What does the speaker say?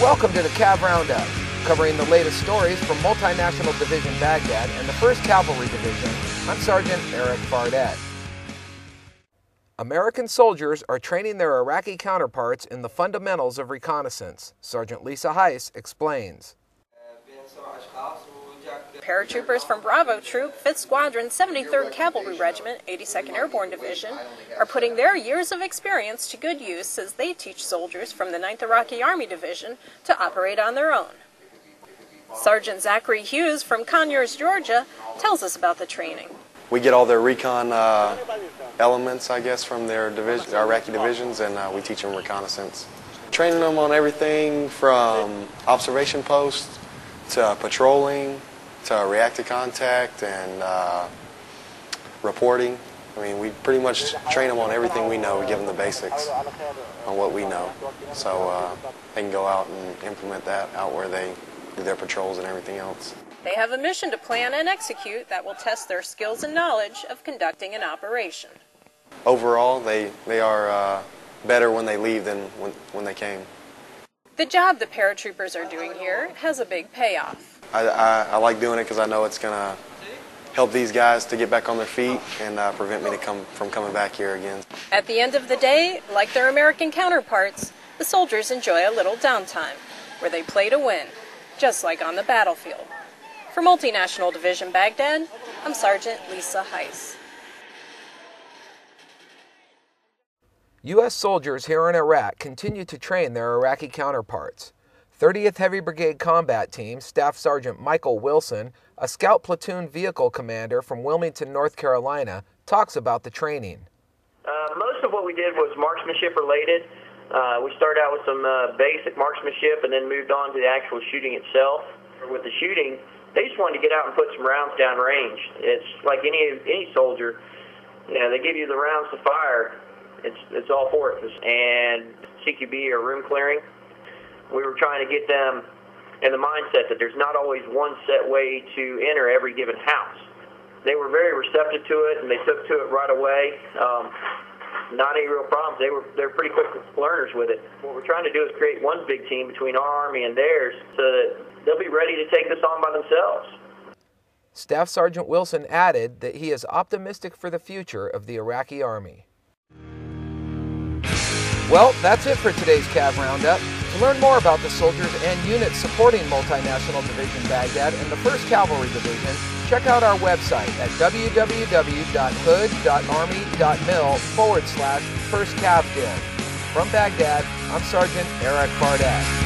Welcome to the Cav Roundup, covering the latest stories from Multinational Division Baghdad and the 1st Cavalry Division. I'm Sergeant Erik Fardette. American soldiers are training their Iraqi counterparts in the fundamentals of reconnaissance. Sergeant Lisa Heiss explains. Paratroopers from Bravo Troop, 5th Squadron, 73rd Cavalry Regiment, 82nd Airborne Division are putting their years of experience to good use as they teach soldiers from the 9th Iraqi Army Division to operate on their own. Sergeant Zachary Hughes from Conyers, Georgia, tells us about the training. We get all their recon uh, elements, I guess, from their division, Iraqi divisions, and uh, we teach them reconnaissance. Training them on everything from observation posts to patrolling to reactive contact and uh, reporting. I mean, we pretty much train them on everything we know. We give them the basics on what we know. So uh, they can go out and implement that out where they do their patrols and everything else. They have a mission to plan and execute that will test their skills and knowledge of conducting an operation. Overall, they, they are uh, better when they leave than when, when they came. The job the paratroopers are doing here has a big payoff. I, I, I like doing it because I know it's going to help these guys to get back on their feet and uh, prevent me to come from coming back here again. At the end of the day, like their American counterparts, the soldiers enjoy a little downtime, where they play to win, just like on the battlefield. For Multinational Division Baghdad, I'm Sergeant Lisa Heiss. U.S. soldiers here in Iraq continue to train their Iraqi counterparts. 30th Heavy Brigade Combat Team Staff Sergeant Michael Wilson, a scout platoon vehicle commander from Wilmington, North Carolina, talks about the training. Uh, most of what we did was marksmanship related. Uh, we started out with some uh, basic marksmanship and then moved on to the actual shooting itself. With the shooting, they just wanted to get out and put some rounds down range. It's like any any soldier, you know, they give you the rounds to fire. It's it's all for it. And CQB or room clearing, we were trying to get them in the mindset that there's not always one set way to enter every given house. They were very receptive to it, and they took to it right away. Um, not any real problems. They were they're pretty quick learners with it. What we're trying to do is create one big team between our army and theirs, so that they'll be ready to take this on by themselves. Staff Sergeant Wilson added that he is optimistic for the future of the Iraqi Army. Well, that's it for today's CAV Roundup. To learn more about the soldiers and units supporting Multinational Division Baghdad and the 1st Cavalry Division, check out our website at www.hood.army.mil forward slash 1st Cav. From Baghdad, I'm Sergeant Erik Fardette.